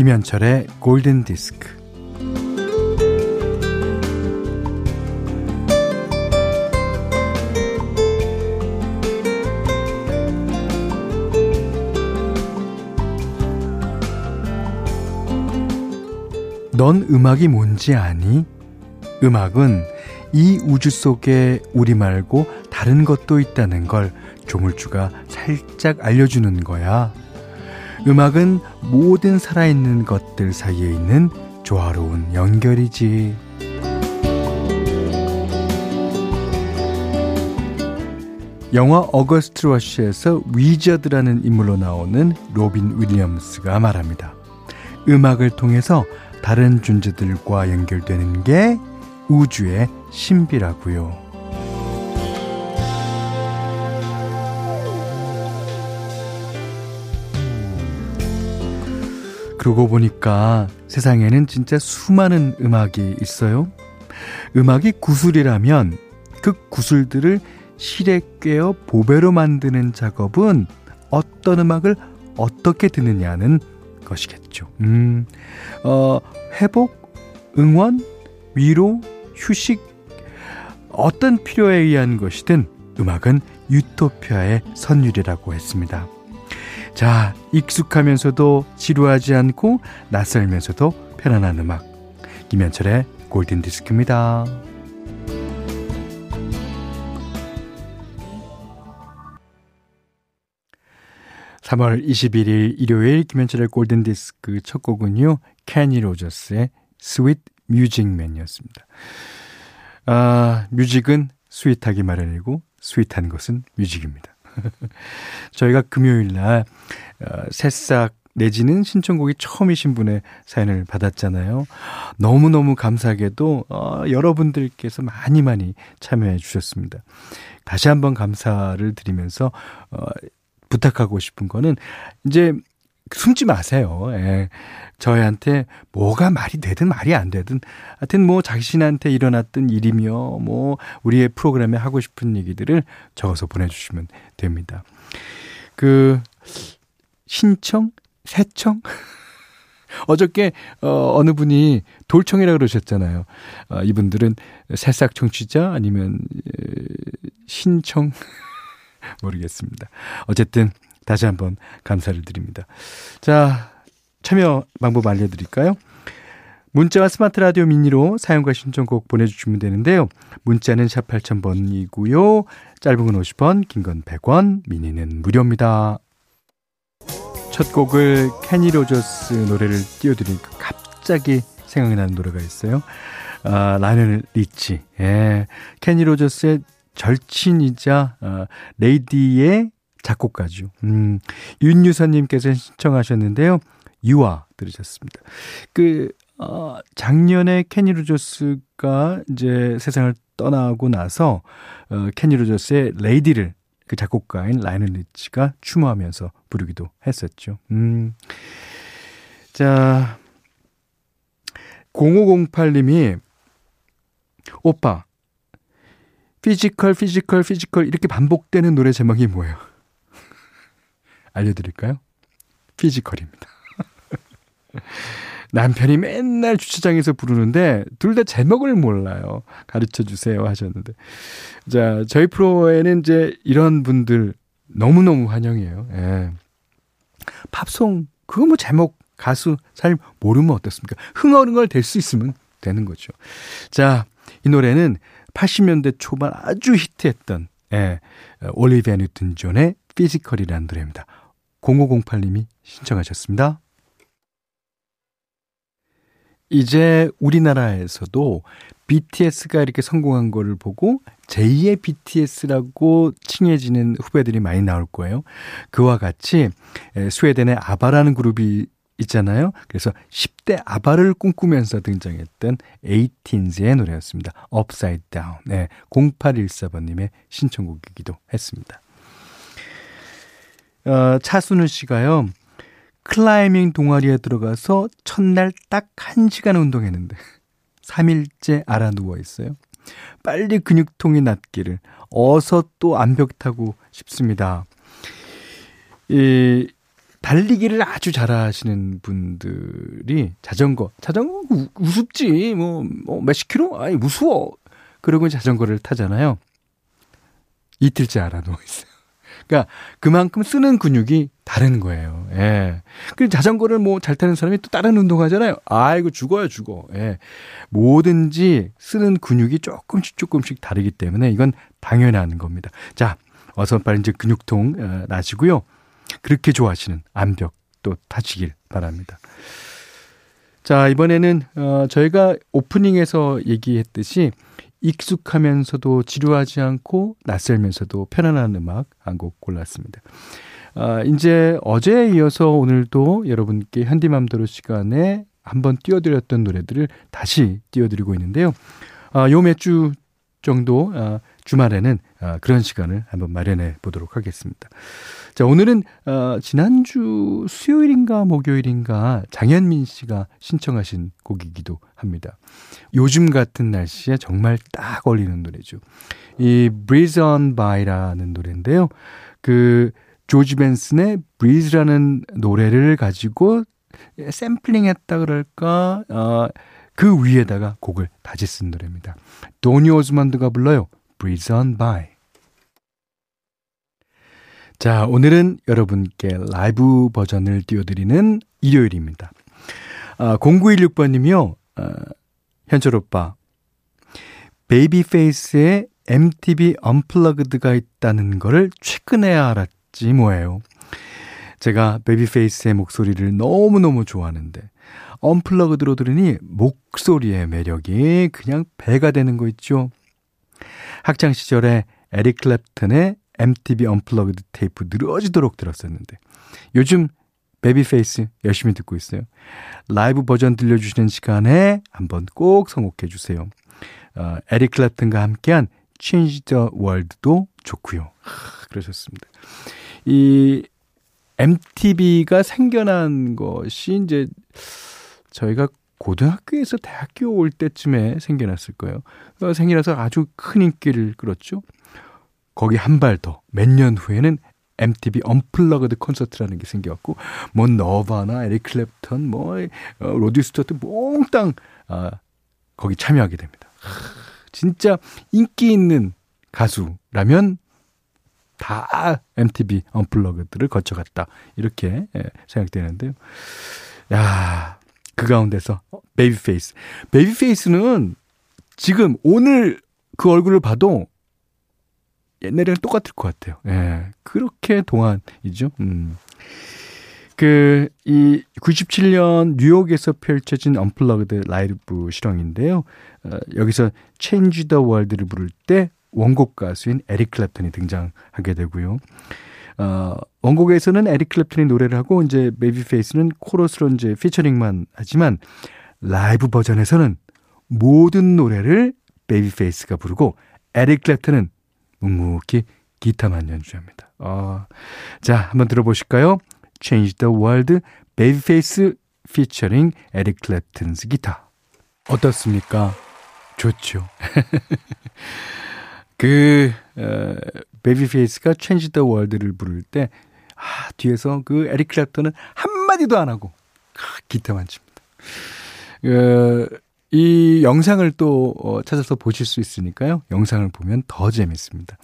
김현철의 골든 디스크. 넌 음악이 뭔지 아니? 음악은 이 우주 속에 우리 말고 다른 것도 있다는 걸 조물주가 살짝 알려주는 거야. 음악은 모든 살아있는 것들 사이에 있는 조화로운 연결이지. 영화 August Rush에서 위저드라는 인물로 나오는 로빈 윌리엄스가 말합니다. 음악을 통해서 다른 존재들과 연결되는 게 우주의 신비라고요. 그러고 보니까 세상에는 진짜 수많은 음악이 있어요. 음악이 구슬이라면 그 구슬들을 실에 꿰어 보배로 만드는 작업은 어떤 음악을 어떻게 듣느냐는 것이겠죠. 음, 어, 회복, 응원, 위로, 휴식, 어떤 필요에 의한 것이든 음악은 유토피아의 선율이라고 했습니다. 자, 익숙하면서도 지루하지 않고 낯설면서도 편안한 음악. 김현철의 골든 디스크입니다. 3월 21일 일요일 김현철의 골든 디스크 첫 곡은요. 케니 로저스의 Sweet Music Man이었습니다. 아, music은 sweet하기 마련이고 sweet한 것은 music입니다. 저희가 금요일 날 어, 새싹 내지는 신청곡이 처음이신 분의 사연을 받았잖아요. 너무너무 감사하게도 어, 여러분들께서 많이 많이 참여해 주셨습니다. 다시 한번 감사를 드리면서 어, 부탁하고 싶은 거는 이제 숨지 마세요. 예. 저희한테 뭐가 말이 되든 말이 안 되든 하여튼 뭐 자신한테 일어났던 일이며 뭐 우리의 프로그램에 하고 싶은 얘기들을 적어서 보내주시면 됩니다. 그 신청 새청 어저께 어, 어느 분이 돌청이라 고 그러셨잖아요. 어, 이분들은 새싹 청취자 아니면 에, 신청 모르겠습니다. 어쨌든 다시 한번 감사를 드립니다. 자, 참여 방법 알려드릴까요? 문자와 스마트 라디오 미니로 사용과 신청곡 보내주시면 되는데요. 문자는 샵 8000번이고요. 짧은 건 50원, 긴 건 100원, 미니는 무료입니다. 첫 곡을 케니 로저스 노래를 띄워드리니까 갑자기 생각이 나는 노래가 있어요. 아, 라이오넬 리치. 예. 케니 로저스의 절친이자 어, Lady의 작곡가죠. 음, 윤유선님께서 신청하셨는데요. 유아 들으셨습니다. 그, 어, 작년에 케니 로저스가 이제 세상을 떠나고 나서, 어, 케니 로저스의 Lady를 그 작곡가인 라이오넬 리치가 추모하면서 부르기도 했었죠. 음. 자, 0508님이, 오빠, Physical, Physical, Physical, 이렇게 반복되는 노래 제목이 뭐예요? 알려드릴까요? 피지컬입니다. 남편이 맨날 주차장에서 부르는데 둘 다 제목을 몰라요. 가르쳐 주세요 하셨는데. 자, 저희 프로에는 이제 이런 분들 너무너무 환영해요. 예. 팝송, 그거 뭐 제목, 가수 잘 모르면 어떻습니까? 흥얼흥얼 될 수 있으면 되는 거죠. 자, 이 노래는 80년대 초반 아주 히트했던 예, 올리비아 뉴튼 존의 Physical이라는 노래입니다. 0508님이 신청하셨습니다. 이제 우리나라에서도 BTS가 이렇게 성공한 거를 보고 제2의 BTS라고 칭해지는 후배들이 많이 나올 거예요. 그와 같이 스웨덴의 아바라는 그룹이 있잖아요. 그래서 10대 아바를 꿈꾸면서 등장했던 에이틴즈의 노래였습니다. Upside Down. 네, 0814번님의 신청곡이기도 했습니다. 어, 차순우 씨가요. 클라이밍 동아리에 들어가서 첫날 딱 1시간 운동했는데 3일째 알아 누워 있어요. 빨리 근육통이 낫기를 어서 또 암벽 타고 싶습니다. 이 달리기를 아주 잘하시는 분들이 자전거, 자전거 우, 우습지, 뭐, 뭐, 몇십 킬로? 아니, 무서워. 그러고 자전거를 타잖아요. 이틀째 알아 누워 있어요. 그러니까 그만큼 쓰는 근육이 다른 거예요. 예. 그 자전거를 뭐 잘 타는 사람이 또 다른 운동 하잖아요. 아이고 죽어요, 죽어. 예. 뭐든지 쓰는 근육이 조금씩 조금씩 다르기 때문에 이건 당연한 겁니다. 자, 어서 빨리 이제 근육통 어, 나시고요. 그렇게 좋아하시는 암벽 또 타시길 바랍니다. 자, 이번에는 어 저희가 오프닝에서 얘기했듯이 익숙하면서도 지루하지 않고 낯설면서도 편안한 음악 한 곡 골랐습니다. 아, 이제 어제에 이어서 오늘도 여러분께 현디맘대로 시간에 한번 띄워드렸던 노래들을 다시 띄워드리고 있는데요. 아, 요 몇 주 정도 아, 주말에는 아, 그런 시간을 한번 마련해 보도록 하겠습니다. 자, 오늘은 어, 지난주 수요일인가 목요일인가 장현민 씨가 신청하신 곡이기도 합니다. 요즘 같은 날씨에 정말 딱 어울리는 노래죠. 이 Breeze on By라는 노래인데요. 그 조지 벤슨의 Breeze라는 노래를 가지고 샘플링 했다 그럴까? 어, 그 위에다가 곡을 다시 쓴 노래입니다. 도니 오즈만드가 불러요. Breeze on By. 자, 오늘은 여러분께 라이브 버전을 띄워드리는 일요일입니다. 아, 0916번님이요. 아, 현철 오빠. 베이비페이스에 MTV 언플러그드가 있다는 거를 최근에야 알았지 뭐예요. 제가 베이비페이스의 목소리를 너무너무 좋아하는데 Unplugged로 들으니 목소리의 매력이 그냥 배가 되는 거 있죠. 학창 시절에 에릭 클랩튼의 MTV Unplugged 테이프 늘어지도록 들었었는데 요즘 베비페이스 열심히 듣고 있어요. 라이브 버전 들려주시는 시간에 한번 꼭 선곡해 주세요. 어, 에릭 클랩튼과 함께한 Change the World도 좋고요. 하, 그러셨습니다. 이 MTV가 생겨난 것이 이제 저희가 고등학교에서 대학교 올 때쯤에 생겨났을 거예요. 어, 생이라서 아주 큰 인기를 끌었죠. 거기 한 발 더, 몇 년 후에는 MTV Unplugged 콘서트라는 게 생겨갖고, 뭐, 너바나, 에릭 클랩턴, 뭐, 어, 로드 스튜어트 몽땅, 아, 거기 참여하게 됩니다. 진짜 인기 있는 가수라면 다 MTV 언플러그드를 거쳐갔다. 이렇게 예, 생각되는데요. 야, 그 가운데서 베이비 페이스. 베이비 페이스는 지금 오늘 그 얼굴을 봐도 옛날이랑 똑같을 것 같아요. 예. 그렇게 동안이죠. 음. 그, 이 97년 뉴욕에서 펼쳐진 Unplugged 라이브 실황인데요. 어, 여기서 Change the World를 부를 때 원곡 가수인 에릭 클랩턴이 등장하게 되고요. 어, 원곡에서는 에릭 클랩턴이 노래를 하고 이제 베이비 페이스는 코러스로 이제 피처링만 하지만 라이브 버전에서는 모든 노래를 베이비 페이스가 부르고 에릭 클랩턴은 묵묵히 기타만 연주합니다. 어, 자, 한번 들어보실까요? Change the World, Babyface featuring Eric Clapton's guitar. 어떻습니까? 좋죠. 그, 어, 베이비페이스가 Change the World를 부를 때, 아, 뒤에서 그 에릭 클랩튼은 한마디도 안 하고, 아, 기타만 칩니다. 어, 이 영상을 또 어, 찾아서 보실 수 있으니까요. 영상을 보면 더 재밌습니다.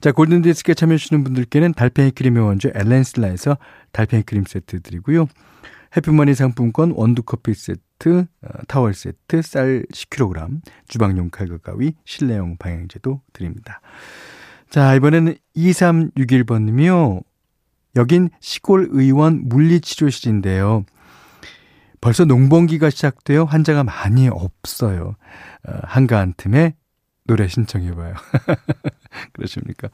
자, 골든디스크에 참여해주시는 분들께는 달팽이 크림의 원조 엘렌슬라에서 달팽이 크림 세트 드리고요. 해피머니 상품권 원두커피 세트, 어, 타월 세트, 쌀 10kg, 주방용 칼과 가위, 실내용 방향제도 드립니다. 자, 이번에는 2361번님이요. 여긴 시골 의원 물리치료실인데요. 벌써 농번기가 시작되어 환자가 많이 없어요. 어, 한가한 틈에 노래 신청해봐요. 그러십니까?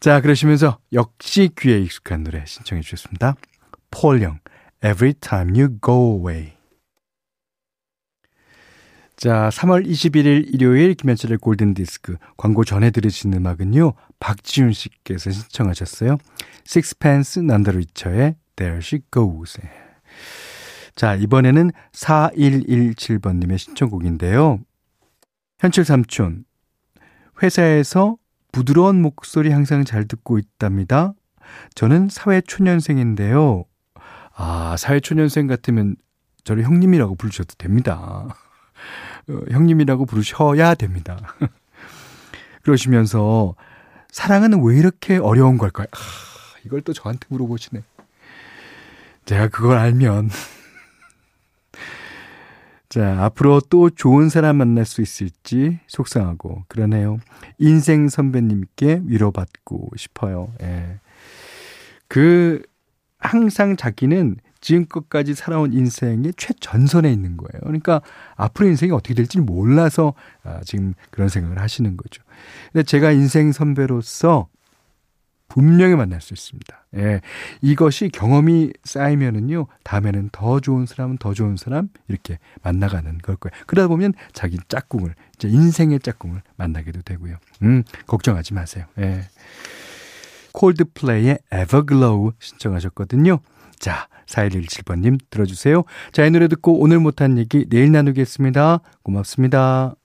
자, 그러시면서 역시 귀에 익숙한 노래 신청해 주셨습니다. 폴영, Every Time You Go Away. 자, 3월 21일 일요일 김현철의 골든 디스크 광고 전에 들으신 음악은요. 박지윤 씨께서 신청하셨어요. Sixpence the Richer의 There She Goes. 자, 이번에는 4117번 님의 신청곡인데요. 현철 삼촌, 회사에서 부드러운 목소리 항상 잘 듣고 있답니다. 저는 사회 초년생인데요. 아, 사회 초년생 같으면 저를 형님이라고 부르셔도 됩니다. 어, 형님이라고 부르셔야 됩니다. 그러시면서 사랑은 왜 이렇게 어려운 걸까요? 아, 이걸 또 저한테 물어보시네. 제가 그걸 알면 자, 앞으로 또 좋은 사람 만날 수 있을지 속상하고 그러네요. 인생 선배님께 위로받고 싶어요. 예. 그 항상 자기는 지금껏까지 살아온 인생의 최전선에 있는 거예요. 그러니까 앞으로 인생이 어떻게 될지 몰라서 아, 지금 그런 생각을 하시는 거죠. 근데 제가 인생 선배로서 분명히 만날 수 있습니다. 예. 이것이 경험이 쌓이면은요, 다음에는 더 좋은 사람은 더 좋은 사람, 이렇게 만나가는 걸 거예요. 그러다 보면 자기 짝꿍을, 이제 인생의 짝꿍을 만나게도 되고요. 음, 걱정하지 마세요. 예. 콜드플레이의 Everglow 신청하셨거든요. 자, 4117번님 들어주세요. 자, 이 노래 듣고 오늘 못한 얘기 내일 나누겠습니다. 고맙습니다.